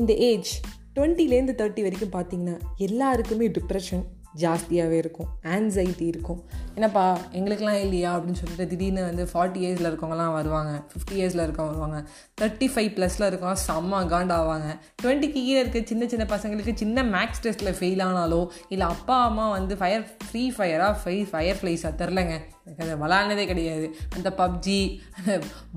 இந்த age டுவெண்ட்டிலேருந்து thirty வரைக்கும் பார்த்தீங்கன்னா எல்லாருக்குமே டிப்ரெஷன் ஜாஸ்தியாகவே இருக்கும் ஆன்சைட்டி இருக்கும். என்னப்பா எங்களுக்கெலாம் இல்லையா அப்படின்னு சொல்லிட்டு திடீர்னு வந்து ஃபார்ட்டி இயர்ஸில் இருக்கவங்கலாம் வருவாங்க ஃபிஃப்டி இயர்ஸில் இருக்கவங்க வருவாங்க தேர்ட்டி ஃபைவ் ப்ளஸில் இருக்கவங்க செம்ம காண்டாவாங்க டுவெண்ட்டிக்கு கீழே இருக்க சின்ன சின்ன பசங்களுக்கு சின்ன மேக்ஸ் டெஸ்ட்டில் ஃபெயில் ஆனாலோ இல்லை அப்பா அம்மா வந்து ஃபயர் ஃப்ரீ ஃபயராக ஃபை ஃபயர் ஃப்ளைஸாக தெரிலங்க. எனக்கு அதை விளாட்னதே கிடையாது. அந்த பப்ஜி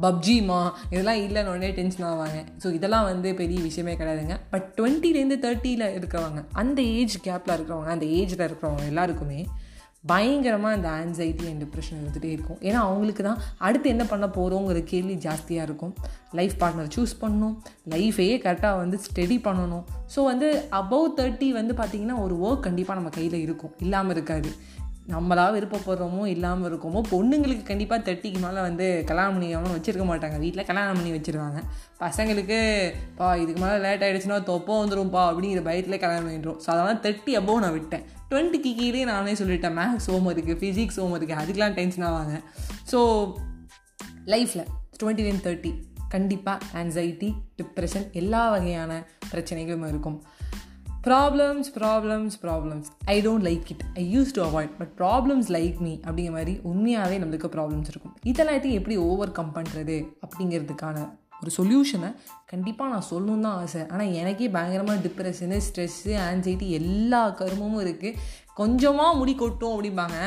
பப்ஜிமா இதெல்லாம் இல்லைன்னு உடனே டென்ஷன் ஆவாங்க. ஸோ இதெல்லாம் வந்து பெரிய விஷயமே கிடையாதுங்க. பட் டுவெண்ட்டிலேருந்து தேர்ட்டியில் இருக்கிறவங்க அந்த ஏஜ் கேப்பில் இருக்கிறவங்க அந்த ஏஜில் இருக்கிறவங்க எல்லாருக்குமே பயங்கரமாக இந்த ஆன்சைட்டி அண்ட் டிப்ரெஷன் இருந்துகிட்டே இருக்கும். ஏன்னா அவங்களுக்கு தான் அடுத்து என்ன பண்ண போகிறோங்கிற கேள்வி ஜாஸ்தியாக இருக்கும். லைஃப் பார்ட்னர் சூஸ் பண்ணணும். லைஃபையே கரெக்டாக வந்து ஸ்டடி பண்ணணும். ஸோ வந்து அபவ் தேர்ட்டி வந்து பார்த்திங்கன்னா ஒரு ஒர்க் கண்டிப்பாக நம்ம கையில் இருக்கும். இல்லாமல் இருக்காது. நம்மளாக விருப்பப்படுறோமோ இல்லாமல் இருக்கோமோ பொண்ணுங்களுக்கு கண்டிப்பாக தேர்ட்டிக்கு மேலே வந்து கல்யாணம் பண்ணிக்காமல் வச்சுருக்க மாட்டாங்க. வீட்டில் கல்யாணம் பண்ணி வச்சுருவாங்க. பசங்களுக்கு பா இதுக்கு மேலே லேட் ஆகிடுச்சுன்னா தொப்போ வந்துடும்ப்பா அப்படிங்கிற பயத்தில் கல்யாணம் பண்ணிடுறோம். ஸோ அதெல்லாம் தேர்ட்டி அபோவ் நான் விட்டேன். டுவெண்ட்டிக்கு கீழே நானே சொல்லிட்டேன் மேக்ஸ் ஹோம் இருக்குது ஃபிசிக்ஸ் ஹோம் இருக்குது அதுக்கெலாம் டென்ஷன் ஆவாங்க. ஸோ லைஃப்பில் டுவெண்ட்டி நைன் தேர்ட்டி கண்டிப்பாக ஆன்சைட்டி டிப்ரெஷன் எல்லா வகையான பிரச்சனைகளும் இருக்கும். Problems problems problems I don't like it I use to avoid but problems like me அப்படிங்கிற மாதிரி உண்மையாகவே நம்மளுக்கு ப்ராப்ளம்ஸ் இருக்கும். இதெல்லாத்தையும் எப்படி ஓவர் கம் பண்ணுறது அப்படிங்கிறதுக்கான ஒரு சொல்யூஷனை கண்டிப்பாக நான் சொல்லணும் தான் ஆசை. ஆனால் எனக்கே பயங்கரமாக டிப்ரெஷனு ஸ்ட்ரெஸ்ஸு ஆன்சைட்டி எல்லா கருமமும் இருக்குது கொஞ்சமாக முடி கொட்டும் அப்படிம்பாங்க.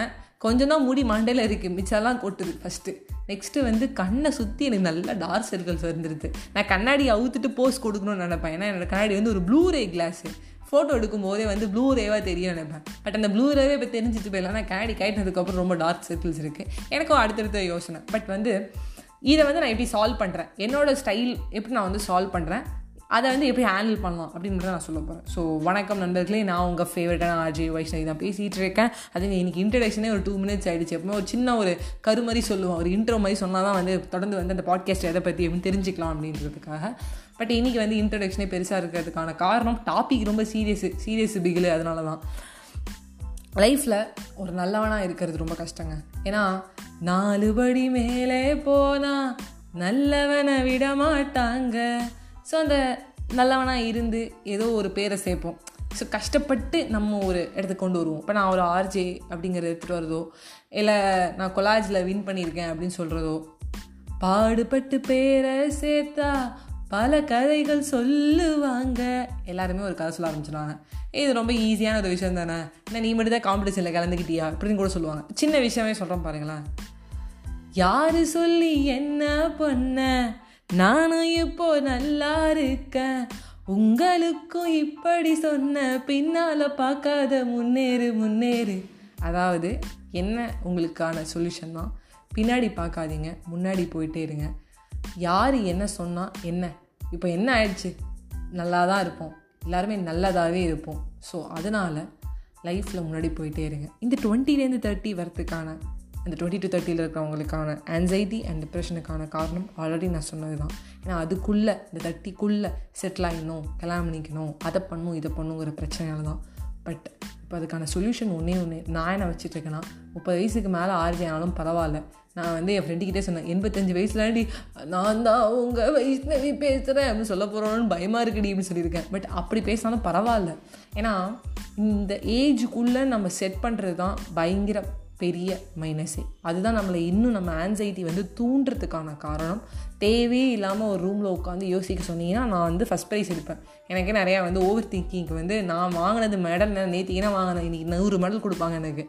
கொஞ்சம் தான் முடி மண்டையில் இருக்குது மிச்சம்லாம் கொட்டுது ஃபஸ்ட்டு நெக்ஸ்ட்டு வந்து கண்ணை சுற்றி எனக்கு நல்லா டார்க் சர்க்கிள்ஸ் வந்துருது. நான் கண்ணாடி அவுத்துட்டு போஸ்ட் கொடுக்கணும்னு நினைப்பேன். ஏன்னா என்னோடய கண்ணாடி வந்து ஒரு ப்ளூ ரே கிளாஸு ஃபோட்டோ எடுக்கும் போதே வந்து ப்ளூ ரேவாக தெரியும் நினைப்பேன். பட் அந்த ப்ளூ ரேவே இப்போ தெரிஞ்சிட்டு போயிடலாம் நான் கேடி கேட்டதுக்கப்புறம் ரொம்ப டார்க் சர்க்கிள்ஸ் இருக்குது எனக்கும் அடுத்தடுத்த யோசனை. பட் வந்து இதை வந்து நான் எப்படி சால்வ் பண்ணுறேன் என்னோடய ஸ்டைல் எப்படி நான் வந்து சால்வ் பண்ணுறேன் அதை வந்து எப்படி ஹேண்டில் பண்ணலாம் அப்படின்றத நான் சொல்ல போகிறேன் ஸோ வணக்கம் நண்பர்களே நான் உங்கள் ஃபேவரட்டான ஆர்ஜே வைஷ்ணவி தான் பேசிகிட்டு இருக்கேன். அது இன்றைக்கி இன்ட்ரடக்ஷனே ஒரு டூ மினிட்ஸ் ஆகிடுச்சு எப்பவுமே ஒரு சின்ன ஒரு கரு மாதிரி சொல்லுவோம். ஒரு இன்ட்ரோ மாதிரி சொன்னால் தான் வந்து தொடர்ந்து வந்து அந்த பாட்காஸ்ட் எதை பற்றி எப்படி தெரிஞ்சுக்கலாம் அப்படின்றதுக்காக. பட் இன்றைக்கி வந்து இன்ட்ரடக்ஷனே பெருசாக இருக்கிறதுக்கான காரணம் டாபிக் ரொம்ப சீரியஸ் சீரியஸ் பிகில் அதனால தான் லைஃப்பில் ஒரு நல்லவனாக இருக்கிறது ரொம்ப கஷ்டங்க. ஏன்னா நாலு படி மேலே போனால் நல்லவனை விட மாட்டாங்க. ஸோ அந்த நல்லவனாக இருந்து ஏதோ ஒரு பேரை சேர்ப்போம். ஸோ கஷ்டப்பட்டு நம்ம ஒரு இடத்துக்கு கொண்டு வருவோம். இப்போ நான் ஒரு ஆர்ஜே அப்படிங்கிறத எடுத்துகிட்டு வரதோ இல்லை நான் கொலாஜில் வின் பண்ணியிருக்கேன் அப்படின்னு சொல்கிறதோ பாடுபட்டு பேரை சேர்த்தா பல கதைகள் சொல்லுவாங்க. எல்லாருமே ஒரு கதை சொல்ல ஆரம்பிச்சிடுவாங்க இது ரொம்ப ஈஸியான ஒரு விஷயம் தானே. என்ன நீ மட்டும் தான் காம்படிஷனில் கலந்துக்கிட்டியா? அப்படின்னு கூட சொல்லுவாங்க. சின்ன விஷயமே சொல்கிறோம் பாருங்களேன். யார் சொல்லி என்ன பண்ண? நானும் இப்போ நல்லா இருக்கேன். உங்களுக்கும் இப்படி சொன்ன பின்னால் பார்க்காத முன்னேறு முன்னேறு. அதாவது என்ன உங்களுக்கான சொல்யூஷன் தான்? பின்னாடி பார்க்காதீங்க முன்னாடி போயிட்டே இருங்க. யார் என்ன சொன்னால் என்ன? இப்போ என்ன ஆயிடுச்சு? நல்லா தான் இருப்போம். எல்லாருமே நல்லதாகவே இருப்போம். ஸோ அதனால் லைஃப்பில் முன்னாடி போயிட்டே இருங்க. இந்த டுவெண்ட்டிலேருந்து தேர்ட்டி வரத்துக்கான இந்த டுவெண்ட்டி டு தேர்ட்டியில் இருக்கிறவங்களுக்கான ஆன்சைட்டி அண்ட் டிப்ரெஷனுக்கான காரணம் ஆல்ரெடி நான் சொன்னது தான் ஏன்னா அதுக்குள்ளே இந்த தேர்ட்டிக்குள்ளே செட்டில் ஆகிடணும் கல்யாணம் பண்ணிக்கணும் அதை பண்ணும் இதை பண்ணுங்கிற பிரச்சனையால தான் பட் இப்போ அதுக்கான சொல்யூஷன் ஒன்றே ஒன்று நான் என்ன வச்சுட்ருக்கேன்னா முப்பது வயசுக்கு மேலே ஆர்ஜி ஆனாலும் பரவாயில்ல. நான் வந்து என் ஃப்ரெண்டுக்கிட்டே சொன்னேன் எண்பத்தஞ்சு வயசுலாண்டி நான் தான் உங்கள் வயசுலவி பேசுகிறேன் அப்படின்னு சொல்ல போகிறோன்னு பயமாக இருக்குடி அப்படின்னு சொல்லியிருக்கேன். பட் அப்படி பேசினாலும் பரவாயில்ல. ஏன்னா இந்த ஏஜுக்குள்ளே நம்ம செட் பண்ணுறது தான் பயங்கர பெரிய மைனஸே அதுதான் நம்மளை இன்னும் நம்ம ஆன்சைட்டி வந்து தூண்டுறதுக்கான காரணம். தேவையே இல்லாமல் ஒரு ரூமில் உட்காந்து யோசிக்க சொன்னீங்கன்னா நான் வந்து ஃபஸ்ட் ப்ரைஸ் எடுப்பேன். எனக்கே நிறையா வந்து ஓவர் திங்கிங்க்கு வந்து நான் வாங்கினது மெடல் நேற்றுக்கினா வாங்கினேன் இன்றைக்கி நூறு மெடல் கொடுப்பாங்க எனக்கு.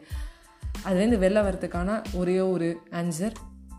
அதுலேருந்து வெளில வரதுக்கான ஒரே ஒரு ஆன்சர்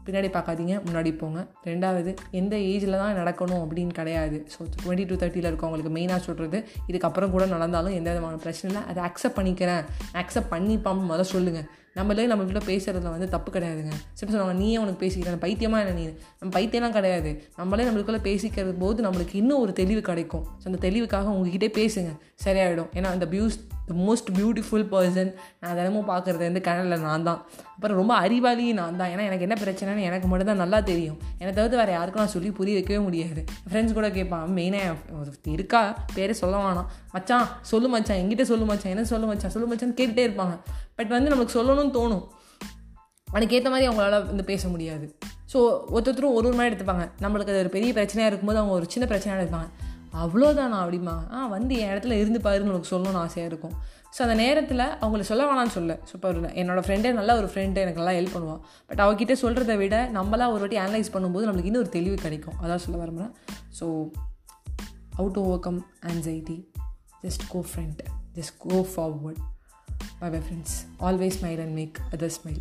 பின்னாடி பார்க்காதீங்க முன்னாடி போங்க. ரெண்டாவது எந்த ஏஜில் தான் நடக்கணும் அப்படின்னு கிடையாது. ஸோ டுவெண்ட்டி டூ தேர்ட்டியில் இருக்கவங்களுக்கு மெயினாக சொல்கிறது இதுக்கப்புறம் கூட நடந்தாலும் எந்த விதமான பிரச்சனை இல்லை. அதை அக்செப்ட் பண்ணிக்கிறேன். அக்செப்ட் பண்ணிப்பாம்னு முதல்ல சொல்லுங்கள் நம்மளே நம்மள்கிட்ட பேசுகிறதுல வந்து தப்பு கிடையாதுங்க. சரி சொல்லுவாங்க நீயே உனக்கு பேசிக்கிறேன் பைத்தியமாக என்ன நீ? நம்ம பைத்தியம்லாம் கிடையாது. நம்மளே நம்மளுக்குள்ளே பேசிக்கிறது போது நம்மளுக்கு இன்னும் ஒரு தெளிவு கிடைக்கும். ஸோ அந்த தெளிவுக்காக உங்ககிட்டே பேசுங்க. சரியாயிடும். ஏன்னா அந்த பியூஸ் த மோஸ்ட் பியூட்டிஃபுல் பர்சன் நான் தினமும் பார்க்குறது வந்து கனலில் நான் தான். அப்புறம் ரொம்ப அறிவாளி நான் தான். ஏன்னா எனக்கு என்ன பிரச்சனைன்னு எனக்கு மட்டும் தான் நல்லா தெரியும். என்னை தவிர்த்து வேறு யாருக்கும் நான் சொல்லி புரிய வைக்கவே முடியாது. ஃப்ரெண்ட்ஸ் கூட கேட்பான் மெயினாக இருக்கா? பேரே சொல்ல வேணாம். மச்சான் சொல்லு மச்சான். எங்கிட்ட சொல்லு மச்சான். என்ன சொல்லு மச்சான்? சொல்லு மச்சான்னு கேட்டுகிட்டே இருப்பாங்க. பட் வந்து நம்மளுக்கு சொல்லணும்னு தோணும். அதுக்கு ஏற்ற மாதிரி அவங்களால வந்து பேச முடியாது. ஸோ ஒருத்தரும் ஒரு ஒரு மாதிரி எடுத்துப்பாங்க. நம்மளுக்கு அது ஒரு பெரிய பிரச்சனையாக இருக்கும்போது அவங்க ஒரு சின்ன பிரச்சனையாக எடுப்பாங்க. அவ்வளோதானா அப்படிமா ஆ வந்து என் இடத்துல இருந்து பாருன்னு உனக்கு சொல்லணும்னு ஆசையாக இருக்கும். ஸோ அந்த நேரத்தில் அவங்கள சொல்ல வேணாம்னு சொல்ல. ஸோ இப்போ என்னோடய ஃப்ரெண்டே நல்ல ஒரு ஃப்ரெண்டு எனக்கு நல்லா ஹெல்ப் பண்ணுவான் பட் அவகிட்ட சொல்கிறத விட நம்மளாம் ஒரு வாட்டி அனலைஸ் பண்ணும்போது நம்மளுக்கு இன்னும் ஒரு தெளிவு கிடைக்கும். அதான் சொல்ல வரமுறேன் so out overcome anxiety just go friend just go forward Bye bye, friends. Always smile and make others smile.